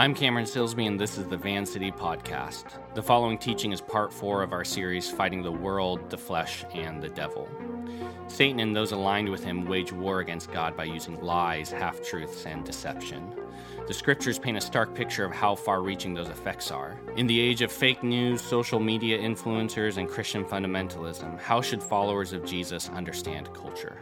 I'm Cameron Silsby, and this is the Van City Podcast. The following teaching is part four of our series, Fighting the World, the Flesh, and the Devil. Satan and those aligned with him wage war against God by using lies, half truths, and deception. The scriptures paint a stark picture of how far reaching those effects are. In the age of fake news, social media influencers, and Christian fundamentalism, how should followers of Jesus understand culture?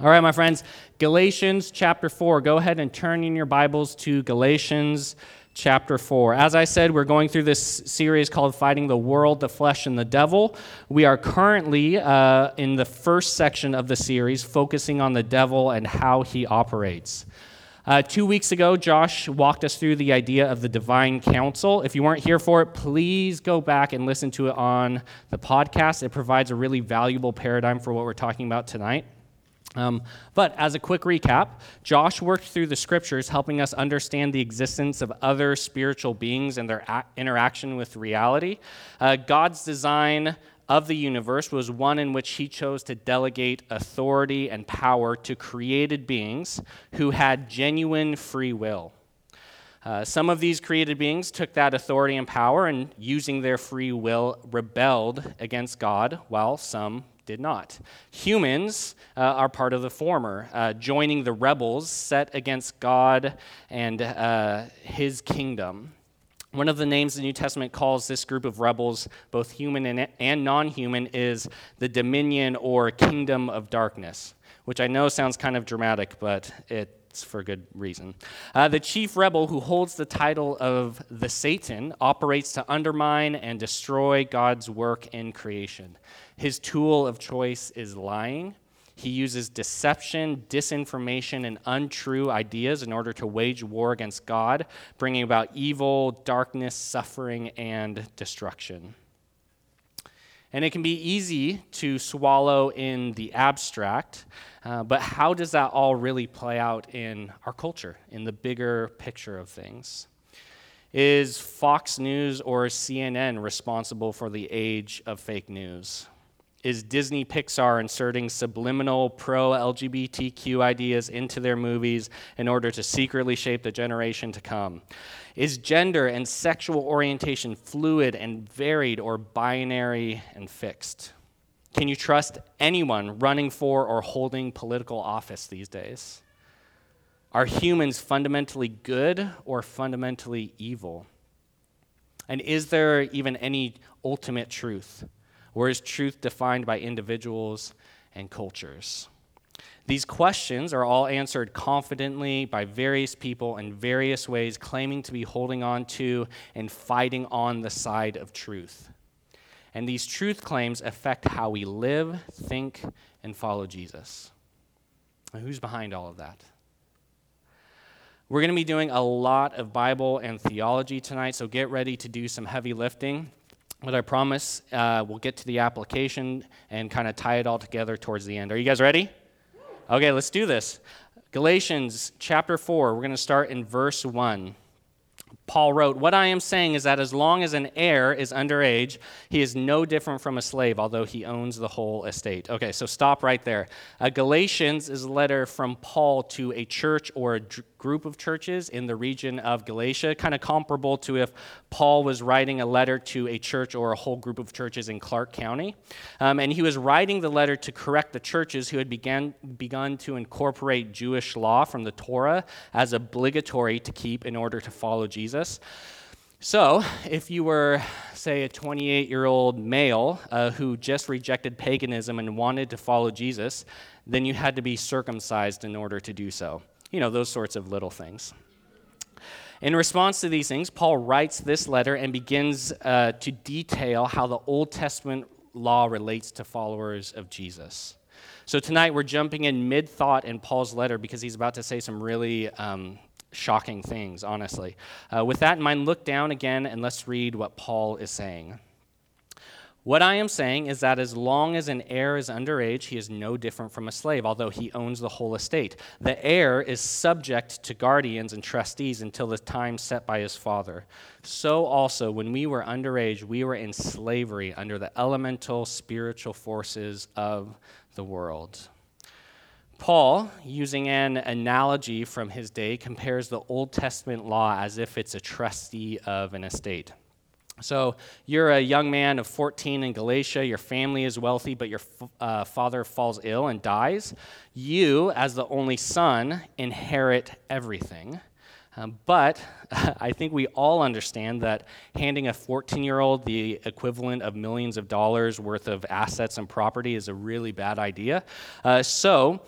All right, my friends, Galatians chapter 4. Go ahead and turn in your Bibles to Galatians chapter 4. As I said, we're going through this series called Fighting the World, the Flesh, and the Devil. We are currently uh, in the first section of the series, focusing on the devil and how he operates. Uh, two weeks ago, Josh walked us through the idea of the divine council. If you weren't here for it, please go back and listen to it on the podcast. It provides a really valuable paradigm for what we're talking about tonight. Um, but as a quick recap, Josh worked through the scriptures, helping us understand the existence of other spiritual beings and their a- interaction with reality. Uh, God's design of the universe was one in which he chose to delegate authority and power to created beings who had genuine free will. Uh, some of these created beings took that authority and power and, using their free will, rebelled against God, while some did not. Humans uh, are part of the former, uh, joining the rebels set against God and uh, his kingdom. One of the names the New Testament calls this group of rebels, both human and, and non human, is the dominion or kingdom of darkness, which I know sounds kind of dramatic, but it it's for good reason. Uh, the chief rebel who holds the title of the Satan operates to undermine and destroy God's work in creation. His tool of choice is lying. He uses deception, disinformation, and untrue ideas in order to wage war against God, bringing about evil, darkness, suffering, and destruction. And it can be easy to swallow in the abstract, uh, but how does that all really play out in our culture, in the bigger picture of things? Is Fox News or CNN responsible for the age of fake news? Is Disney Pixar inserting subliminal pro LGBTQ ideas into their movies in order to secretly shape the generation to come? Is gender and sexual orientation fluid and varied or binary and fixed? Can you trust anyone running for or holding political office these days? Are humans fundamentally good or fundamentally evil? And is there even any ultimate truth? Or is truth defined by individuals and cultures? These questions are all answered confidently by various people in various ways, claiming to be holding on to and fighting on the side of truth. And these truth claims affect how we live, think, and follow Jesus. Who's behind all of that? We're going to be doing a lot of Bible and theology tonight, so get ready to do some heavy lifting. But I promise uh, we'll get to the application and kind of tie it all together towards the end. Are you guys ready? Okay, let's do this. Galatians chapter 4, we're going to start in verse 1. Paul wrote, What I am saying is that as long as an heir is underage, he is no different from a slave, although he owns the whole estate. Okay, so stop right there. Uh, Galatians is a letter from Paul to a church or a group of churches in the region of Galatia, kind of comparable to if Paul was writing a letter to a church or a whole group of churches in Clark County. Um, and he was writing the letter to correct the churches who had began, begun to incorporate Jewish law from the Torah as obligatory to keep in order to follow Jesus. So, if you were, say, a 28 year old male uh, who just rejected paganism and wanted to follow Jesus, then you had to be circumcised in order to do so. You know, those sorts of little things. In response to these things, Paul writes this letter and begins uh, to detail how the Old Testament law relates to followers of Jesus. So tonight we're jumping in mid thought in Paul's letter because he's about to say some really um, shocking things, honestly. Uh, with that in mind, look down again and let's read what Paul is saying. What I am saying is that as long as an heir is underage, he is no different from a slave, although he owns the whole estate. The heir is subject to guardians and trustees until the time set by his father. So also, when we were underage, we were in slavery under the elemental spiritual forces of the world. Paul, using an analogy from his day, compares the Old Testament law as if it's a trustee of an estate. So, you're a young man of 14 in Galatia, your family is wealthy, but your uh, father falls ill and dies. You, as the only son, inherit everything. Um, but I think we all understand that handing a 14 year old the equivalent of millions of dollars worth of assets and property is a really bad idea. Uh, so,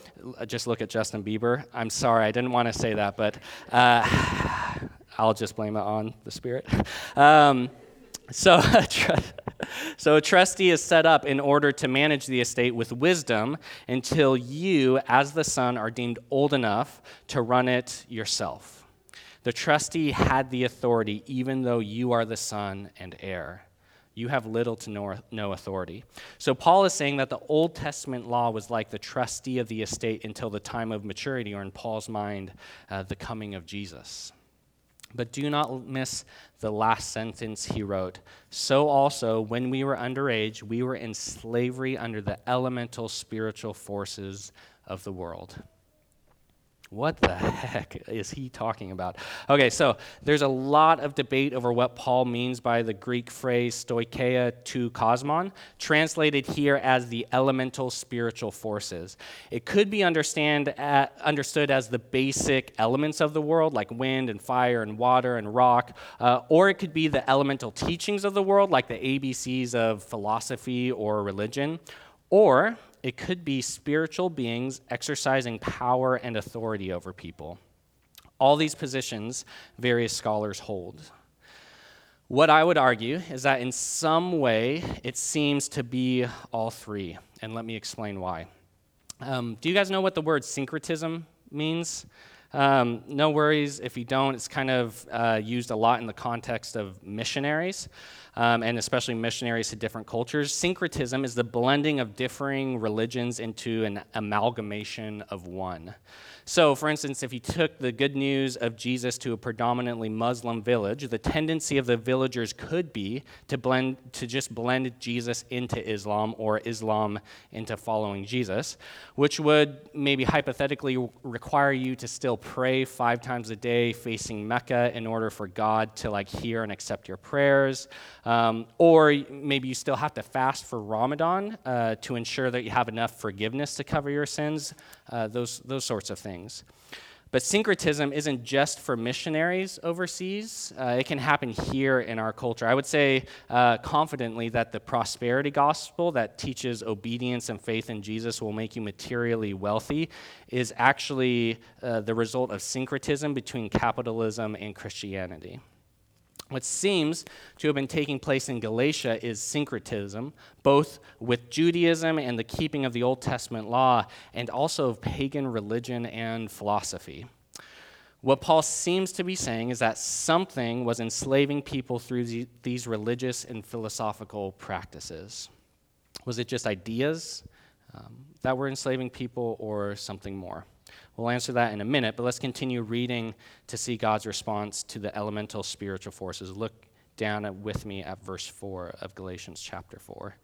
just look at Justin Bieber. I'm sorry, I didn't want to say that, but uh, I'll just blame it on the Spirit. Um, so, so a trustee is set up in order to manage the estate with wisdom until you, as the son, are deemed old enough to run it yourself. The trustee had the authority even though you are the son and heir. You have little to no, authority. So, Paul is saying that the Old Testament law was like the trustee of the estate until the time of maturity, or in Paul's mind, uh, the coming of Jesus. But do not miss the last sentence he wrote. So also, when we were underage, we were in slavery under the elemental spiritual forces of the world. What the heck is he talking about? Okay, so there's a lot of debate over what Paul means by the Greek phrase stoicheia to kosmon, translated here as the elemental spiritual forces. It could be understand, uh, understood as the basic elements of the world, like wind and fire and water and rock, uh, or it could be the elemental teachings of the world, like the ABCs of philosophy or religion, or it could be spiritual beings exercising power and authority over people. All these positions, various scholars hold. What I would argue is that in some way it seems to be all three, and let me explain why. Um, do you guys know what the word syncretism means? Um, no worries if you don't. It's kind of uh, used a lot in the context of missionaries, um, and especially missionaries to different cultures. Syncretism is the blending of differing religions into an amalgamation of one. So, for instance, if you took the good news of Jesus to a predominantly Muslim village, the tendency of the villagers could be to blend to just blend Jesus into Islam or Islam into following Jesus, which would maybe hypothetically require you to still pray 5 times a day facing Mecca in order for God to like hear and accept your prayers. Um, or maybe you still have to fast for Ramadan uh, to ensure that you have enough forgiveness to cover your sins, uh, those, those sorts of things things. But syncretism isn't just for missionaries overseas. Uh, it can happen here in our culture. I would say uh, confidently that the prosperity gospel that teaches obedience and faith in Jesus will make you materially wealthy is actually uh, the result of syncretism between capitalism and Christianity. What seems to have been taking place in Galatia is syncretism, both with Judaism and the keeping of the Old Testament law, and also of pagan religion and philosophy. What Paul seems to be saying is that something was enslaving people through these religious and philosophical practices. Was it just ideas um, that were enslaving people, or something more? We'll answer that in a minute, but let's continue reading to see God's response to the elemental spiritual forces. Look down with me at verse 4 of Galatians chapter 4.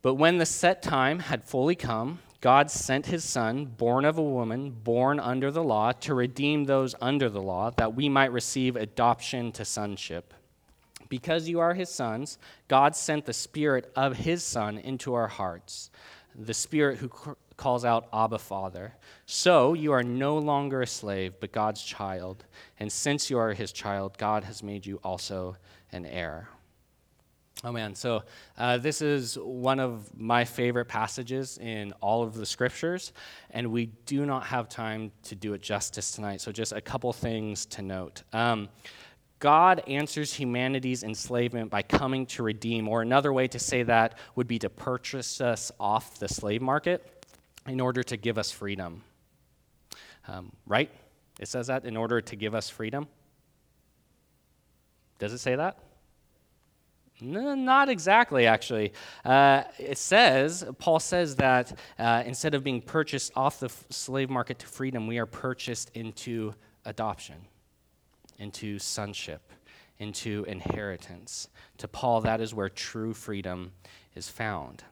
But when the set time had fully come, God sent his Son, born of a woman, born under the law, to redeem those under the law, that we might receive adoption to sonship. Because you are his sons, God sent the Spirit of his Son into our hearts, the Spirit who calls out, Abba, Father. So you are no longer a slave, but God's child. And since you are his child, God has made you also an heir. Oh man, so uh, this is one of my favorite passages in all of the scriptures, and we do not have time to do it justice tonight. So, just a couple things to note. Um, God answers humanity's enslavement by coming to redeem, or another way to say that would be to purchase us off the slave market in order to give us freedom. Um, right? It says that in order to give us freedom. Does it say that? No, not exactly, actually. Uh, it says, Paul says that uh, instead of being purchased off the f- slave market to freedom, we are purchased into adoption, into sonship, into inheritance. To Paul, that is where true freedom is found.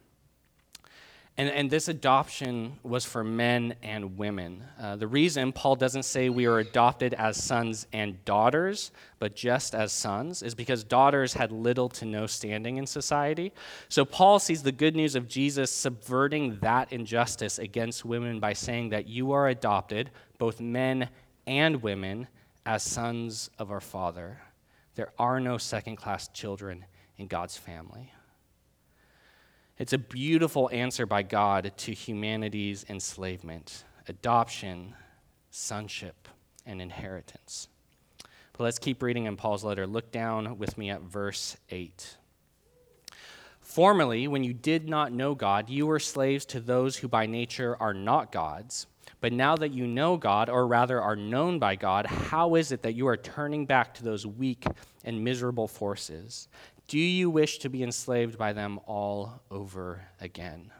And, and this adoption was for men and women. Uh, the reason Paul doesn't say we are adopted as sons and daughters, but just as sons, is because daughters had little to no standing in society. So Paul sees the good news of Jesus subverting that injustice against women by saying that you are adopted, both men and women, as sons of our Father. There are no second class children in God's family. It's a beautiful answer by God to humanity's enslavement, adoption, sonship, and inheritance. But let's keep reading in Paul's letter. Look down with me at verse 8. Formerly, when you did not know God, you were slaves to those who by nature are not gods. But now that you know God, or rather are known by God, how is it that you are turning back to those weak and miserable forces? Do you wish to be enslaved by them all over again?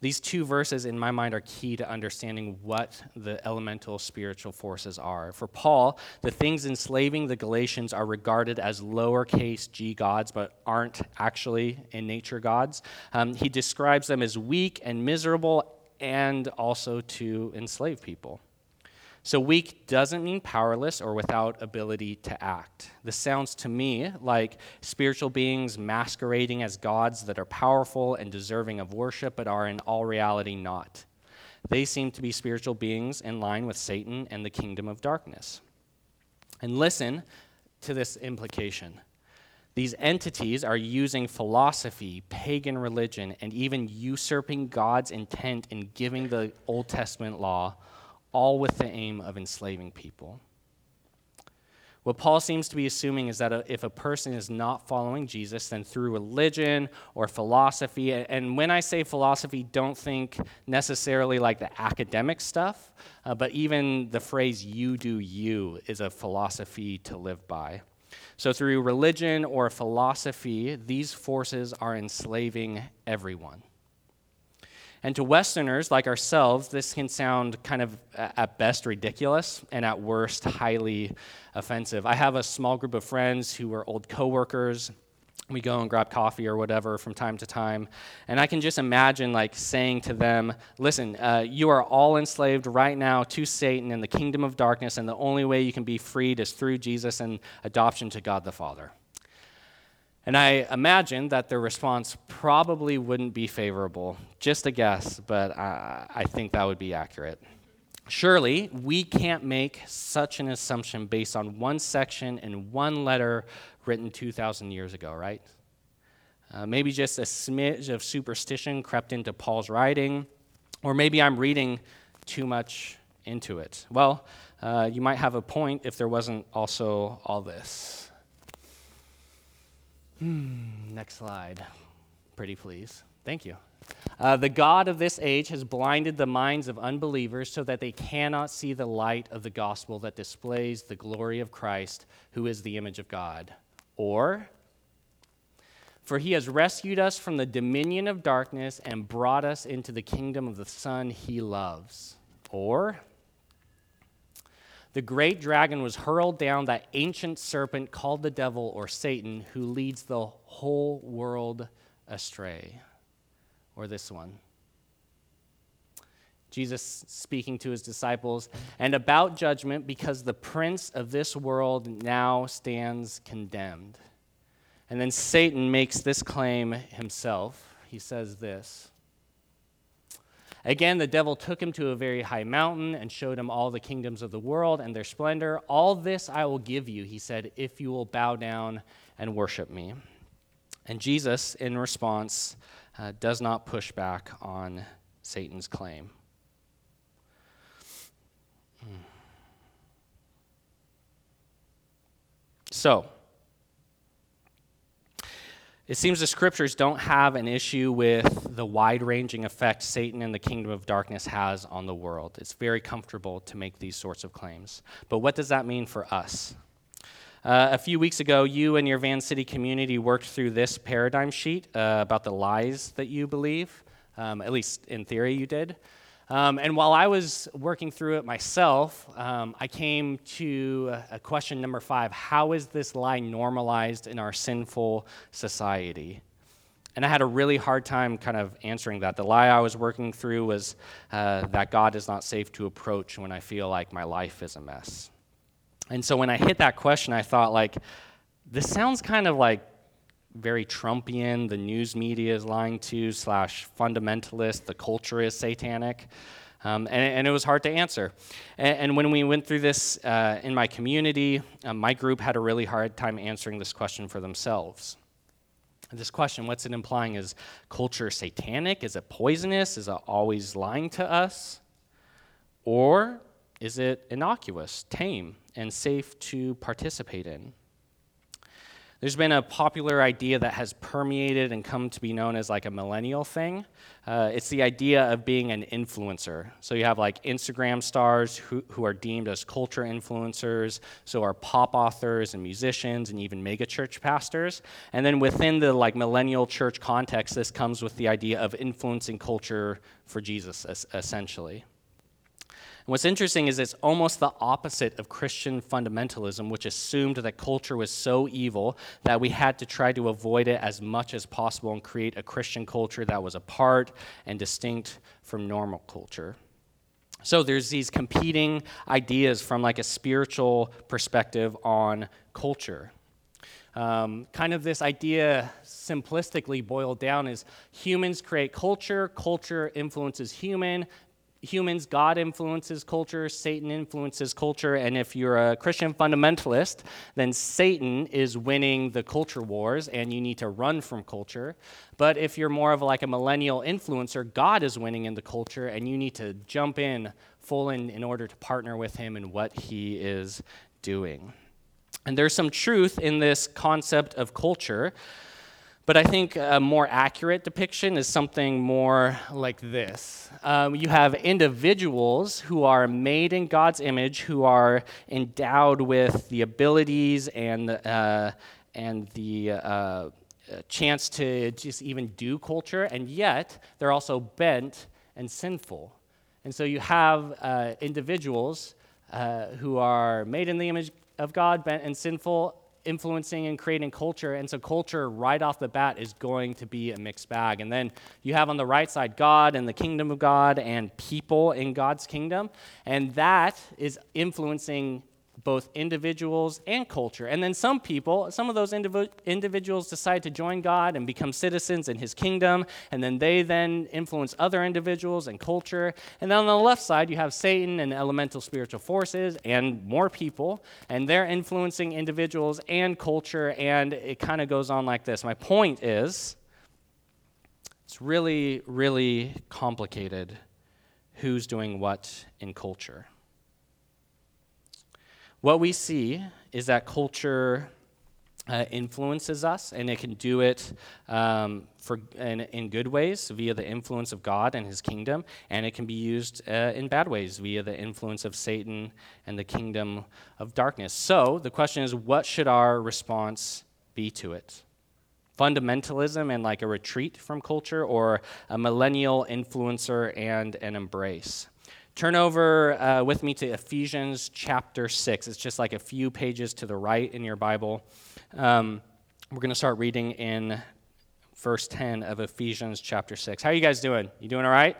These two verses, in my mind, are key to understanding what the elemental spiritual forces are. For Paul, the things enslaving the Galatians are regarded as lowercase g gods, but aren't actually in nature gods. Um, he describes them as weak and miserable and also to enslave people. So, weak doesn't mean powerless or without ability to act. This sounds to me like spiritual beings masquerading as gods that are powerful and deserving of worship, but are in all reality not. They seem to be spiritual beings in line with Satan and the kingdom of darkness. And listen to this implication. These entities are using philosophy, pagan religion, and even usurping God's intent in giving the Old Testament law all with the aim of enslaving people. What Paul seems to be assuming is that if a person is not following Jesus, then through religion or philosophy, and when I say philosophy, don't think necessarily like the academic stuff, uh, but even the phrase you do you is a philosophy to live by. So, through religion or philosophy, these forces are enslaving everyone. And to Westerners like ourselves, this can sound kind of, at best, ridiculous and at worst, highly offensive. I have a small group of friends who are old coworkers. We go and grab coffee or whatever from time to time. And I can just imagine, like, saying to them, listen, uh, you are all enslaved right now to Satan and the kingdom of darkness, and the only way you can be freed is through Jesus and adoption to God the Father. And I imagine that their response probably wouldn't be favorable. Just a guess, but I, think that would be accurate. Surely, we can't make such an assumption based on one section and one letter written 2,000 years ago, right? Uh, maybe just a smidge of superstition crept into Paul's writing, or maybe I'm reading too much into it. Well, uh, you might have a point if there wasn't also all this. Hmm, next slide. Pretty please. Thank you. Uh, the God of this age has blinded the minds of unbelievers so that they cannot see the light of the gospel that displays the glory of Christ, who is the image of God. Or, for he has rescued us from the dominion of darkness and brought us into the kingdom of the Son he loves. Or, the great dragon was hurled down, that ancient serpent called the devil or Satan, who leads the whole world astray. Or this one. Jesus speaking to his disciples, and about judgment, because the prince of this world now stands condemned. And then Satan makes this claim himself. He says this Again, the devil took him to a very high mountain and showed him all the kingdoms of the world and their splendor. All this I will give you, he said, if you will bow down and worship me. And Jesus, in response, uh, does not push back on Satan's claim. Hmm. So, it seems the scriptures don't have an issue with the wide ranging effect Satan and the kingdom of darkness has on the world. It's very comfortable to make these sorts of claims. But what does that mean for us? Uh, a few weeks ago, you and your Van City community worked through this paradigm sheet uh, about the lies that you believe. Um, at least in theory, you did. Um, and while I was working through it myself, um, I came to a question number five How is this lie normalized in our sinful society? And I had a really hard time kind of answering that. The lie I was working through was uh, that God is not safe to approach when I feel like my life is a mess. And so when I hit that question, I thought, like, this sounds kind of like very Trumpian, the news media is lying to, slash fundamentalist, the culture is satanic. Um, and, and, it was hard to answer. And, and when we went through this uh, in my community, uh, my group had a really hard time answering this question for themselves. This question, what's it implying? Is culture satanic? Is it poisonous? Is it always lying to us? Or is it innocuous, tame, and safe to participate in? There's been a popular idea that has permeated and come to be known as like a millennial thing. Uh, it's the idea of being an influencer. So you have like Instagram stars who, who are deemed as culture influencers, so are pop authors and musicians and even megachurch pastors. And then within the like millennial church context, this comes with the idea of influencing culture for Jesus, essentially. And what's interesting is it's almost the opposite of Christian fundamentalism, which assumed that culture was so evil that we had to try to avoid it as much as possible and create a Christian culture that was apart and distinct from normal culture. So there's these competing ideas from like a spiritual perspective on culture. Um, kind of this idea simplistically boiled down is humans create culture, culture influences human, humans, God influences culture, Satan influences culture, and if you're a Christian fundamentalist, then Satan is winning the culture wars and you need to run from culture. But if you're more of like a millennial influencer, God is winning in the culture and you need to jump in full in in order to partner with him in what he is doing. And there's some truth in this concept of culture. But I think a more accurate depiction is something more like this. Um, you have individuals who are made in God's image, who are endowed with the abilities and, uh, and the uh, chance to just even do culture, and yet they're also bent and sinful. And so you have uh, individuals uh, who are made in the image of God, bent and sinful, influencing and creating culture. And so, culture right off the bat is going to be a mixed bag. And then you have on the right side God and the kingdom of God and people in God's kingdom. And that is influencing both individuals and culture. And then some people, some of those indiv- individuals decide to join God and become citizens in his kingdom, and then they then influence other individuals and culture. And then on the left side, you have Satan and elemental spiritual forces and more people, and they're influencing individuals and culture, and it kind of goes on like this. My point is, it's really, really complicated who's doing what in culture. What we see is that culture uh, influences us, and it can do it um, for, in, in, good ways via the influence of God and His kingdom, and it can be used uh, in bad ways via the influence of Satan and the kingdom of darkness. So the question is, what should our response be to it? Fundamentalism and like a retreat from culture, or a millennial influencer and an embrace? Turn over uh, with me to Ephesians chapter 6. It's just like a few pages to the right in your Bible. Um, we're going to start reading in verse 10 of Ephesians chapter 6. How are you guys doing? You doing all right?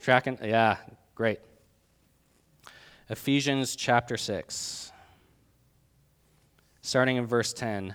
Tracking? Yeah, great. Ephesians chapter 6 starting in verse 10.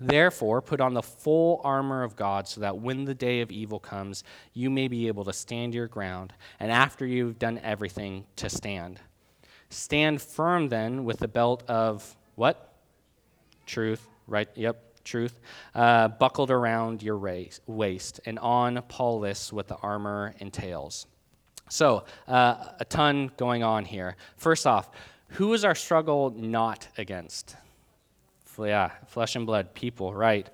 Therefore, put on the full armor of God so that when the day of evil comes, you may be able to stand your ground, and after you've done everything, to stand. Stand firm then with the belt of what? Truth, right? Yep, truth. Uh, buckled around your waist, and on Paul lists what the armor entails. So, uh, a ton going on here. First off, who is our struggle not against? Yeah, flesh and blood, people, right.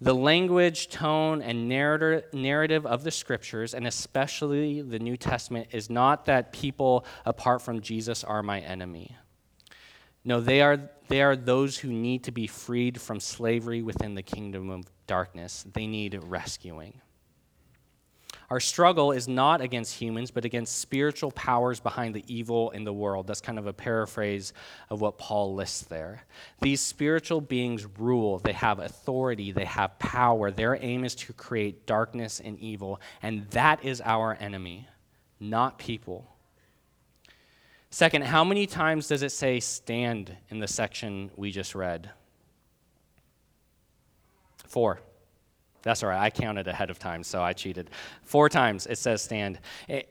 The language, tone, and narrative of the scriptures, and especially the New Testament, is not that people apart from Jesus are my enemy. No, they are, they are those who need to be freed from slavery within the kingdom of darkness. They need rescuing. Our struggle is not against humans, but against spiritual powers behind the evil in the world. That's kind of a paraphrase of what Paul lists there. These spiritual beings rule, they have authority, they have power. Their aim is to create darkness and evil, and that is our enemy, not people. Second, how many times does it say stand in the section we just read? Four. That's all right. I counted ahead of time, so I cheated. Four times it says stand.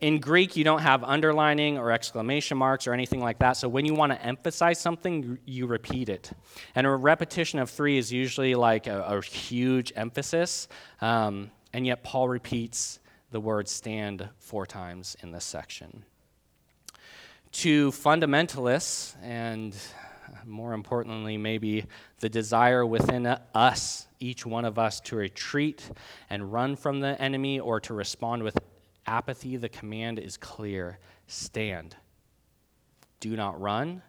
In Greek, you don't have underlining or exclamation marks or anything like that. So when you want to emphasize something, you repeat it. And a repetition of three is usually like a, a huge emphasis. Um, and yet, Paul repeats the word stand four times in this section. To fundamentalists, and more importantly, maybe the desire within us each one of us to retreat and run from the enemy or to respond with apathy, the command is clear stand. Do not run,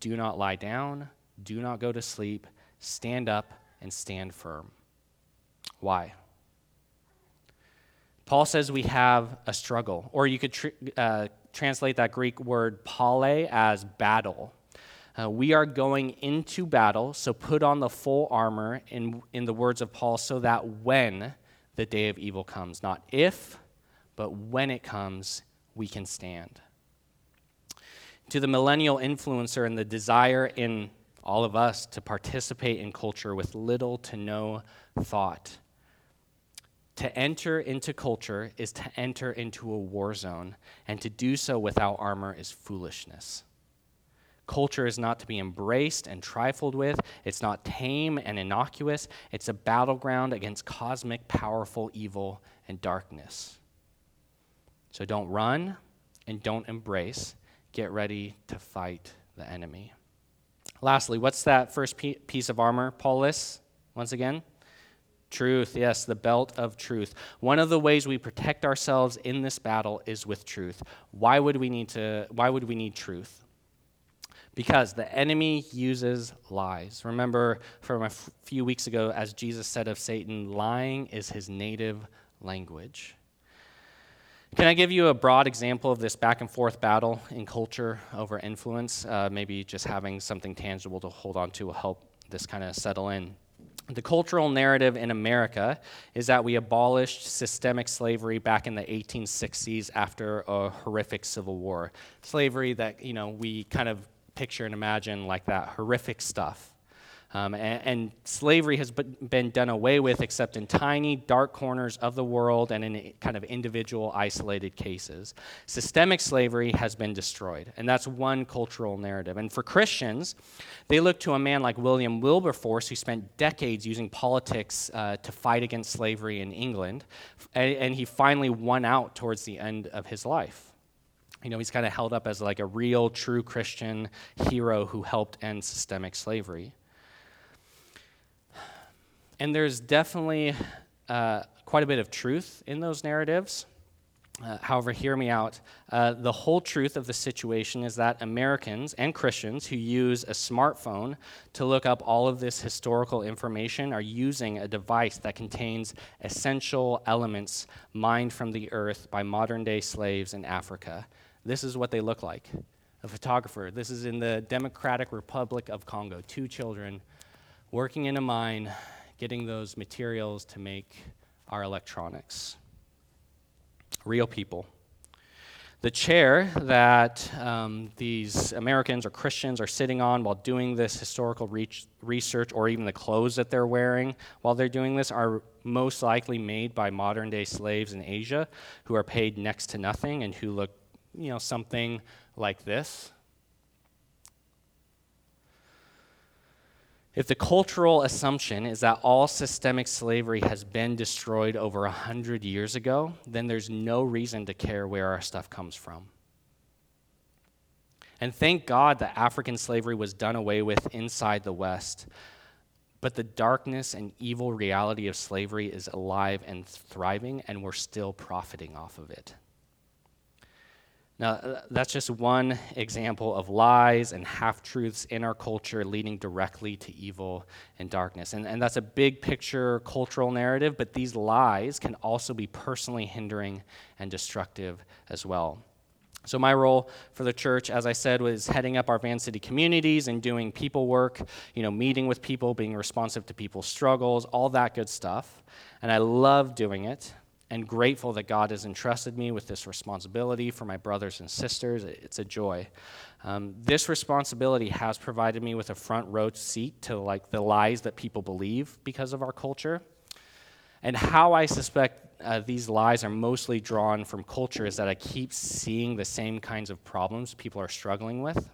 do not lie down, do not go to sleep. Stand up and stand firm. Why? Paul says we have a struggle, or you could tr- uh, translate that Greek word pale as battle. Uh, we are going into battle, so put on the full armor, in, in the words of Paul, so that when the day of evil comes, not if, but when it comes, we can stand. To the millennial influencer and the desire in all of us to participate in culture with little to no thought. To enter into culture is to enter into a war zone, and to do so without armor is foolishness. Culture is not to be embraced and trifled with. It's not tame and innocuous. It's a battleground against cosmic, powerful evil and darkness. So don't run and don't embrace. Get ready to fight the enemy. Lastly, what's that first piece of armor Paul lists? Once again, Truth, yes, the belt of truth. One of the ways we protect ourselves in this battle is with truth. Why would we need to why would we need truth? Because the enemy uses lies. Remember from a f- few weeks ago, as Jesus said of Satan, lying is his native language. Can I give you a broad example of this back and forth battle in culture over influence? Uh, maybe just having something tangible to hold on to will help this kind of settle in. The cultural narrative in America is that we abolished systemic slavery back in the 1860s after a horrific civil war. Slavery that, you know, we kind of picture and imagine like that horrific stuff. Um, and, and, slavery has been done away with except in tiny, dark corners of the world and in kind of individual, isolated cases. Systemic slavery has been destroyed, and that's one cultural narrative. And for Christians, they look to a man like William Wilberforce, who spent decades using politics uh, to fight against slavery in England, and, and he finally won out towards the end of his life you know, he's kind of held up as like a real, true Christian hero who helped end systemic slavery. And there's definitely uh, quite a bit of truth in those narratives. Uh, however, hear me out. Uh, the whole truth of the situation is that Americans and Christians who use a smartphone to look up all of this historical information are using a device that contains essential elements mined from the earth by modern day slaves in Africa. This is what they look like. A photographer. This is in the Democratic Republic of Congo. Two children working in a mine, getting those materials to make our electronics. Real people. The chair that um, these Americans or Christians are sitting on while doing this historical re- research, or even the clothes that they're wearing while they're doing this, are most likely made by modern day slaves in Asia who are paid next to nothing and who look you know, something like this. If the cultural assumption is that all systemic slavery has been destroyed over 100 years ago, then there's no reason to care where our stuff comes from. And thank God that African slavery was done away with inside the West. But the darkness and evil reality of slavery is alive and thriving, and we're still profiting off of it. Now, uh, that's just one example of lies and half truths in our culture leading directly to evil and darkness. And, and that's a big picture cultural narrative, but these lies can also be personally hindering and destructive as well. So, my role for the church, as I said, was heading up our Van City communities and doing people work, you know, meeting with people, being responsive to people's struggles, all that good stuff. And I love doing it and grateful that God has entrusted me with this responsibility for my brothers and sisters. It's a joy. Um, this responsibility has provided me with a front row seat to like the lies that people believe because of our culture. And how I suspect uh, these lies are mostly drawn from culture is that I keep seeing the same kinds of problems people are struggling with.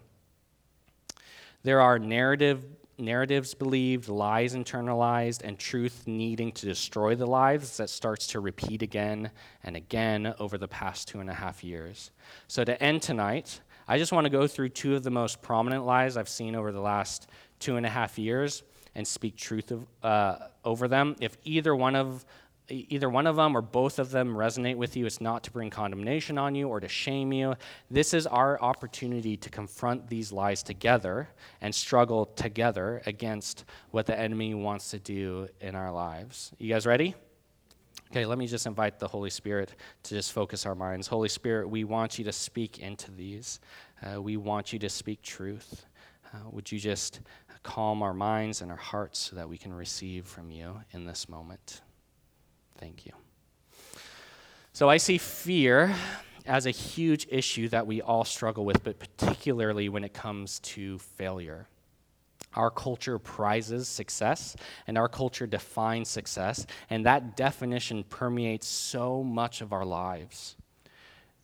There are narrative narratives believed, lies internalized, and truth needing to destroy the lives that starts to repeat again and again over the past two and a half years. So, to end tonight, I just want to go through two of the most prominent lies I've seen over the last two and a half years and speak truth of, uh, over them. If either one of either one of them or both of them resonate with you, it's not to bring condemnation on you or to shame you. This is our opportunity to confront these lies together and struggle together against what the enemy wants to do in our lives. You guys ready? Okay, let me just invite the Holy Spirit to just focus our minds. Holy Spirit, we want you to speak into these. Uh, we want you to speak truth. Uh, would you just calm our minds and our hearts so that we can receive from you in this moment? Thank you. So I see fear as a huge issue that we all struggle with, but particularly when it comes to failure. Our culture prizes success, and our culture defines success, and that definition permeates so much of our lives.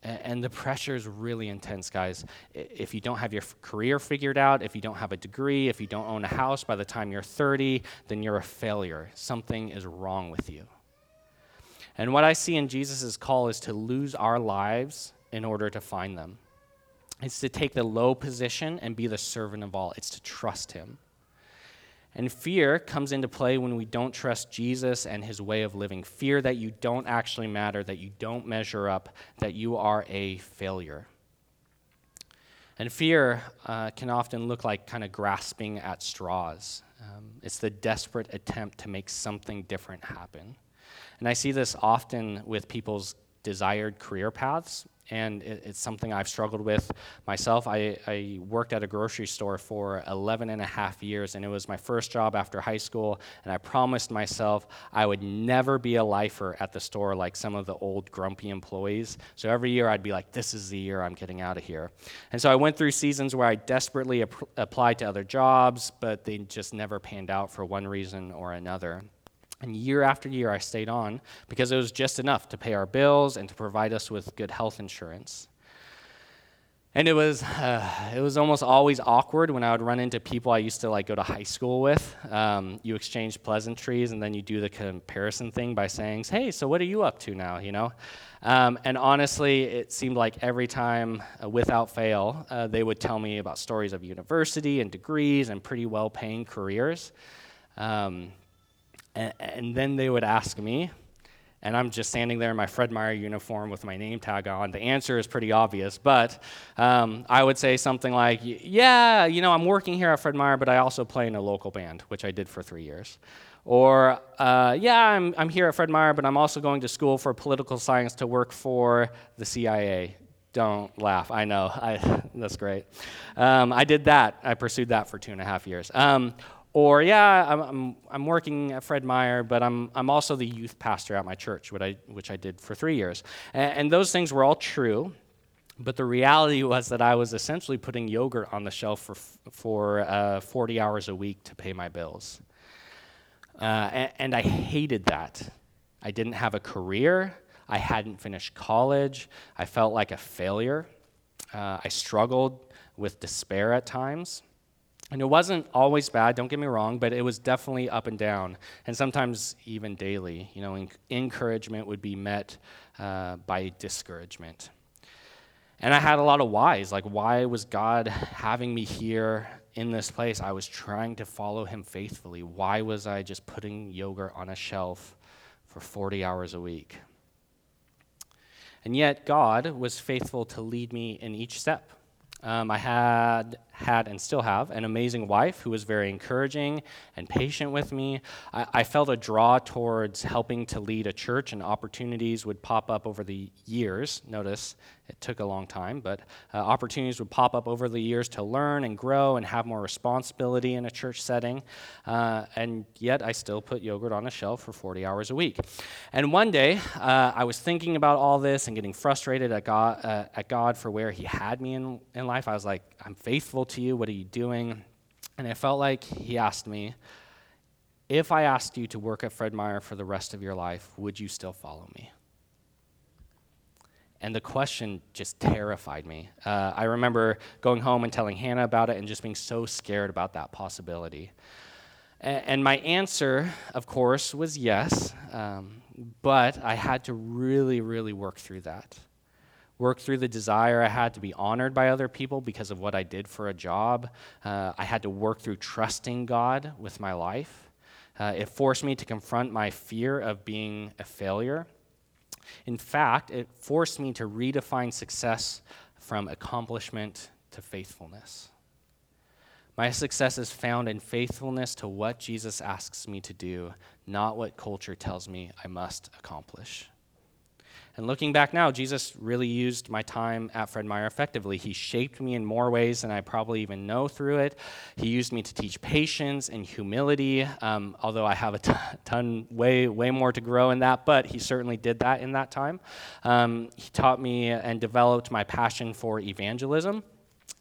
And the pressure is really intense, guys. If you don't have your career figured out, if you don't have a degree, if you don't own a house by the time you're 30, then you're a failure. Something is wrong with you. And what I see in Jesus' call is to lose our lives in order to find them. It's to take the low position and be the servant of all, it's to trust him. And fear comes into play when we don't trust Jesus and his way of living. Fear that you don't actually matter, that you don't measure up, that you are a failure. And fear uh, can often look like kind of grasping at straws. Um, it's the desperate attempt to make something different happen. And I see this often with people's desired career paths, and it, it's something I've struggled with myself. I, I, worked at a grocery store for 11 and a half years, and it was my first job after high school, and I promised myself I would never be a lifer at the store like some of the old grumpy employees. So every year I'd be like, this is the year I'm getting out of here. And so I went through seasons where I desperately ap- applied to other jobs, but they just never panned out for one reason or another. And year after year, I stayed on because it was just enough to pay our bills and to provide us with good health insurance. And it was, uh, it was almost always awkward when I would run into people I used to like go to high school with. Um, you exchange pleasantries, and then you do the comparison thing by saying, "Hey, so what are you up to now?" You know. Um, and honestly, it seemed like every time, uh, without fail, uh, they would tell me about stories of university and degrees and pretty well-paying careers. Um, and, and then they would ask me, and I'm just standing there in my Fred Meyer uniform with my name tag on. The answer is pretty obvious, but um, I would say something like, Yeah, you know, I'm working here at Fred Meyer, but I also play in a local band, which I did for three years. Or, uh, Yeah, I'm, I'm here at Fred Meyer, but I'm also going to school for political science to work for the CIA. Don't laugh. I know. I, that's great. Um, I did that. I pursued that for two and a half years. Um, or, yeah, I'm, I'm, I'm, working at Fred Meyer, but I'm, I'm also the youth pastor at my church, which I, which I did for three years. And, and those things were all true, but the reality was that I was essentially putting yogurt on the shelf for, for uh, 40 hours a week to pay my bills. Uh, and, and I hated that. I didn't have a career, I hadn't finished college, I felt like a failure. Uh, I struggled with despair at times. And it wasn't always bad, don't get me wrong, but it was definitely up and down, and sometimes even daily. You know, encouragement would be met uh, by discouragement. And I had a lot of whys. Like, why was God having me here in this place? I was trying to follow Him faithfully. Why was I just putting yogurt on a shelf for 40 hours a week? And yet, God was faithful to lead me in each step. Um, I had had and still have an amazing wife who was very encouraging and patient with me. I, I, felt a draw towards helping to lead a church, and opportunities would pop up over the years. Notice it took a long time, but uh, opportunities would pop up over the years to learn and grow and have more responsibility in a church setting. Uh, and yet, I still put yogurt on a shelf for 40 hours a week. And one day, uh, I was thinking about all this and getting frustrated at God, uh, at God for where He had me in, in life. I was like, I'm faithful to you. What are you doing? And I felt like He asked me, if I asked you to work at Fred Meyer for the rest of your life, would you still follow me? And the question just terrified me. Uh, I remember going home and telling Hannah about it and just being so scared about that possibility. And, my answer, of course, was yes, um, but I had to really, really work through that. Work through the desire I had to be honored by other people because of what I did for a job. Uh, I had to work through trusting God with my life. Uh, it forced me to confront my fear of being a failure in fact, it forced me to redefine success from accomplishment to faithfulness. My success is found in faithfulness to what Jesus asks me to do, not what culture tells me I must accomplish. And looking back now, Jesus really used my time at Fred Meyer effectively. He shaped me in more ways than I probably even know through it. He used me to teach patience and humility, um, although I have a ton, way, way more to grow in that, but he certainly did that in that time. Um, he taught me and developed my passion for evangelism.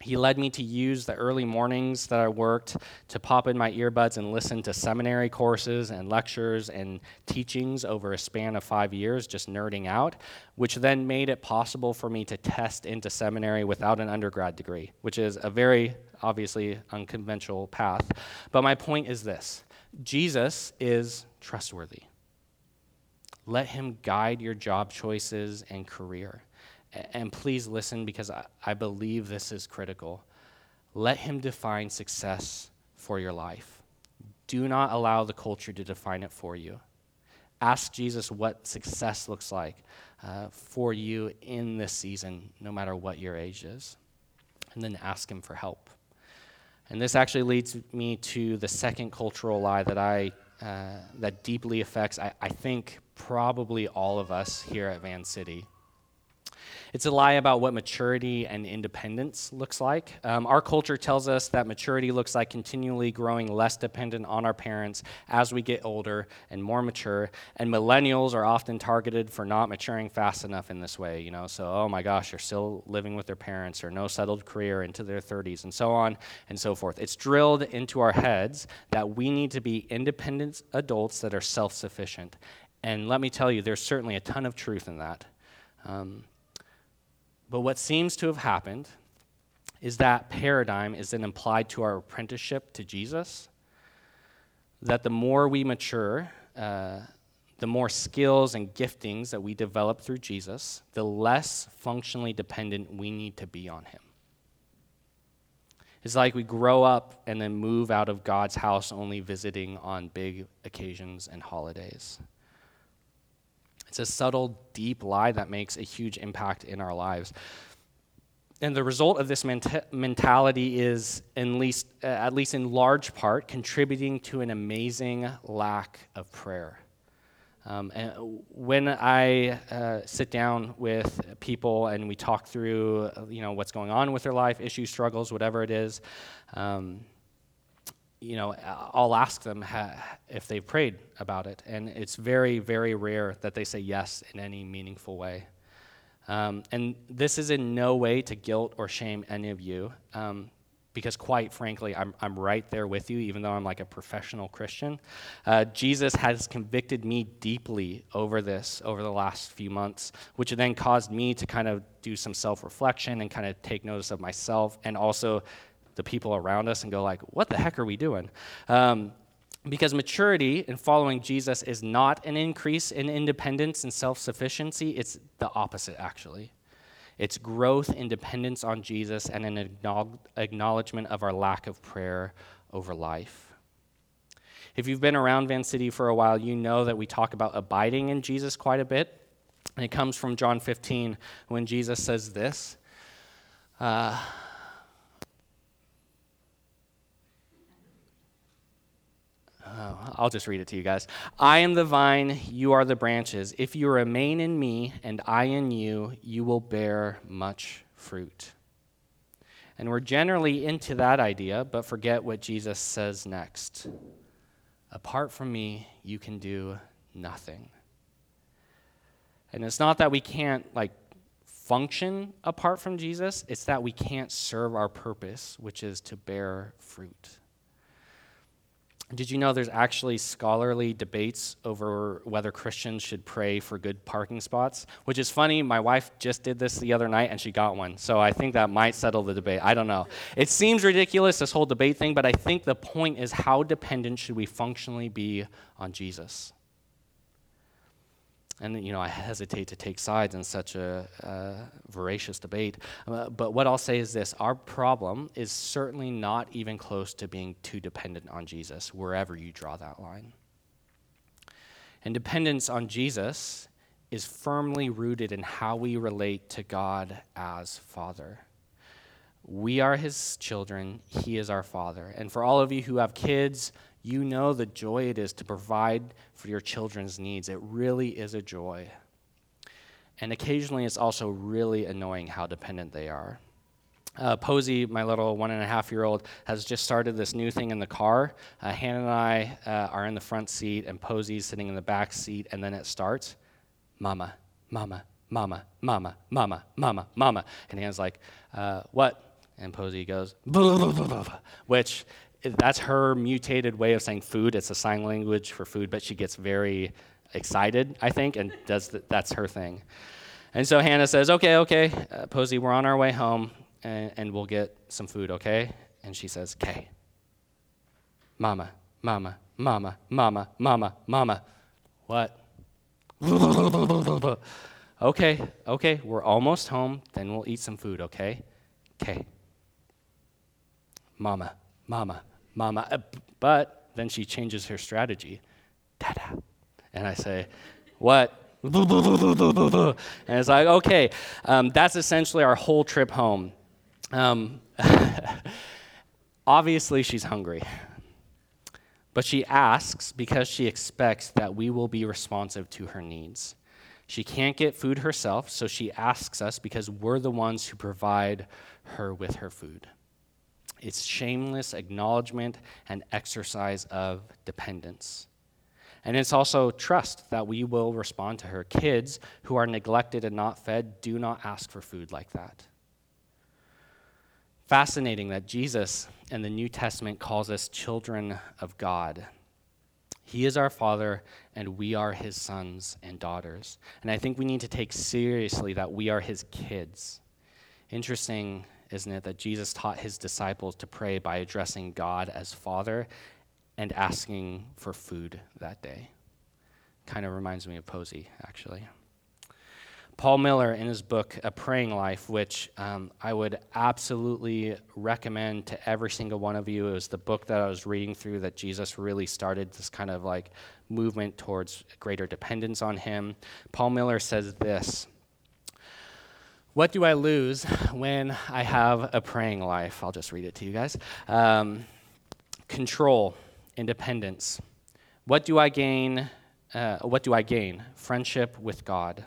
He led me to use the early mornings that I worked to pop in my earbuds and listen to seminary courses and lectures and teachings over a span of five years, just nerding out, which then made it possible for me to test into seminary without an undergrad degree, which is a very obviously unconventional path. But my point is this Jesus is trustworthy. Let him guide your job choices and career. And please listen because I, believe this is critical. Let Him define success for your life. Do not allow the culture to define it for you. Ask Jesus what success looks like uh, for you in this season, no matter what your age is. And then ask Him for help. And this actually leads me to the second cultural lie that I uh, that deeply affects, I, I think, probably all of us here at Van City. It's a lie about what maturity and independence looks like. Um, our culture tells us that maturity looks like continually growing less dependent on our parents as we get older and more mature. And millennials are often targeted for not maturing fast enough in this way. You know, so oh my gosh, they're still living with their parents or no settled career into their 30s and so on and so forth. It's drilled into our heads that we need to be independent adults that are self-sufficient. And let me tell you, there's certainly a ton of truth in that. Um, but what seems to have happened is that paradigm is then applied to our apprenticeship to Jesus. That the more we mature, uh, the more skills and giftings that we develop through Jesus, the less functionally dependent we need to be on Him. It's like we grow up and then move out of God's house only visiting on big occasions and holidays. It's a subtle, deep lie that makes a huge impact in our lives. And the result of this mentality is, least, uh, at least in large part, contributing to an amazing lack of prayer. Um, and when I uh, sit down with people and we talk through, you know, what's going on with their life, issues, struggles, whatever it is, um, you know, I'll ask them if they've prayed about it. And it's very, very rare that they say yes in any meaningful way. Um, and this is in no way to guilt or shame any of you, um, because quite frankly, I'm, I'm right there with you, even though I'm like a professional Christian. Uh, Jesus has convicted me deeply over this over the last few months, which then caused me to kind of do some self reflection and kind of take notice of myself and also the people around us and go like, what the heck are we doing? Um, because maturity in following Jesus is not an increase in independence and self sufficiency, it's the opposite, actually. It's growth in dependence on Jesus and an acknowledgement of our lack of prayer over life. If you've been around Van City for a while, you know that we talk about abiding in Jesus quite a bit. And it comes from John 15 when Jesus says this. Uh, Oh, I'll just read it to you guys. I am the vine, you are the branches. If you remain in me and I in you, you will bear much fruit. And we're generally into that idea, but forget what Jesus says next. Apart from me, you can do nothing. And it's not that we can't like function apart from Jesus, it's that we can't serve our purpose, which is to bear fruit. Did you know there's actually scholarly debates over whether Christians should pray for good parking spots? Which is funny. My wife just did this the other night and she got one. So I think that might settle the debate. I don't know. It seems ridiculous, this whole debate thing, but I think the point is how dependent should we functionally be on Jesus? And, you know, I hesitate to take sides in such a voracious debate. Uh, but what I'll say is this our problem is certainly not even close to being too dependent on Jesus, wherever you draw that line. And dependence on Jesus is firmly rooted in how we relate to God as Father. We are his children, he is our Father. And for all of you who have kids, you know the joy it is to provide for your children's needs. It really is a joy. And occasionally it's also really annoying how dependent they are. Uh, Posey, my little one and a half year old, has just started this new thing in the car. Uh, Hannah and I uh, are in the front seat, and Posey's sitting in the back seat, and then it starts Mama, Mama, Mama, Mama, Mama, Mama, Mama. And Hannah's like, uh, What? And Posey goes, blah, blah, blah, which that's her mutated way of saying food. It's a sign language for food, but she gets very excited, I think, and does the, that's her thing. And so Hannah says, "Okay, okay, uh, Posey, we're on our way home, and, and we'll get some food, okay?" And she says, "Okay." Mama, mama, mama, mama, mama, mama. What? okay, okay, we're almost home. Then we'll eat some food, okay? Okay. Mama, mama, mama. Uh, but then she changes her strategy. Dada. And I say, what? and it's like, okay, um, that's essentially our whole trip home. Um, obviously, she's hungry. But she asks because she expects that we will be responsive to her needs. She can't get food herself, so she asks us because we're the ones who provide her with her food. It's shameless acknowledgement and exercise of dependence. And it's also trust that we will respond to her. Kids who are neglected and not fed do not ask for food like that. Fascinating that Jesus in the New Testament calls us children of God. He is our Father, and we are His sons and daughters. And I think we need to take seriously that we are His kids. Interesting isn't it, that Jesus taught his disciples to pray by addressing God as Father and asking for food that day? Kind of reminds me of Posey, actually. Paul Miller, in his book, A Praying Life, which um, I would absolutely recommend to every single one of you, it was the book that I was reading through that Jesus really started this kind of like movement towards greater dependence on him. Paul Miller says this what do I lose when I have a praying life? I'll just read it to you guys. Um, control, independence. What do I gain? Uh, what do I gain? Friendship with God,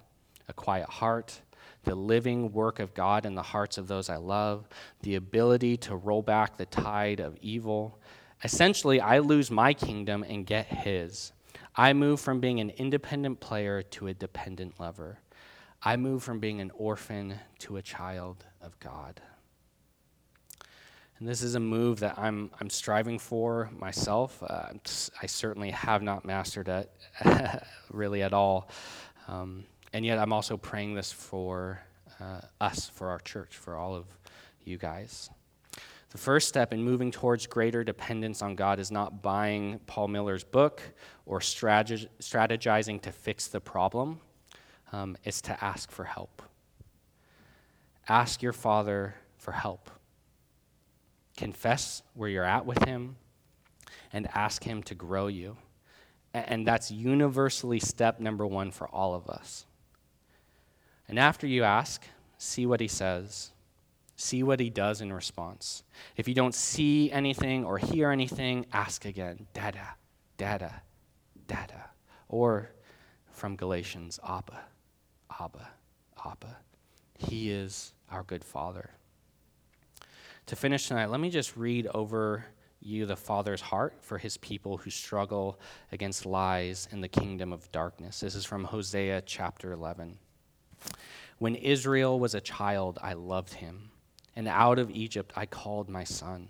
a quiet heart, the living work of God in the hearts of those I love, the ability to roll back the tide of evil. Essentially, I lose my kingdom and get His. I move from being an independent player to a dependent lover. I move from being an orphan to a child of God. And this is a move that I'm, I'm striving for myself. Uh, I certainly have not mastered it really at all. Um, and yet, I'm also praying this for uh, us, for our church, for all of you guys. The first step in moving towards greater dependence on God is not buying Paul Miller's book or strategizing to fix the problem um, is to ask for help. Ask your Father for help. Confess where you're at with Him and ask Him to grow you. And that's universally step number one for all of us. And after you ask, see what he says. See what he does in response. If you don't see anything or hear anything, ask again. Dada, dada, dada. Or from Galatians, Abba, Abba, Abba. He is our good Father. To finish tonight, let me just read over you the Father's heart for his people who struggle against lies in the kingdom of darkness. This is from Hosea chapter 11. When Israel was a child, I loved him and out of Egypt I called my son.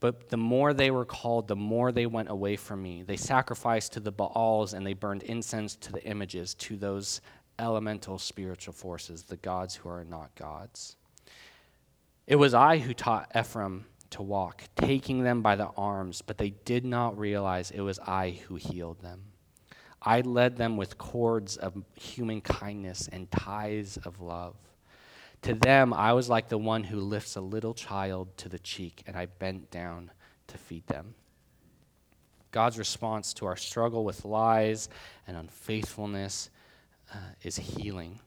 But the more they were called, the more they went away from me. They sacrificed to the Baals and they burned incense to the images, to those elemental spiritual forces, the gods who are not gods. It was I who taught Ephraim to walk, taking them by the arms, but they did not realize it was I who healed them. I led them with cords of human kindness and ties of love. To them, I was like the one who lifts a little child to the cheek, and I bent down to feed them. God's response to our struggle with lies and unfaithfulness uh, is healing.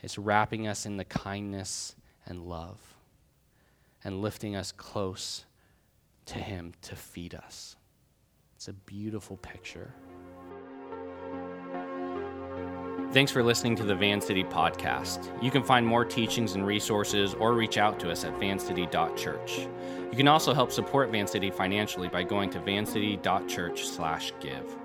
It's wrapping us in the kindness and love and lifting us close to Him to feed us. It's a beautiful picture. Thanks for listening to the Van City podcast. You can find more teachings and resources or reach out to us at vancity.church. You can also help support Van City financially by going to vancity.church/give.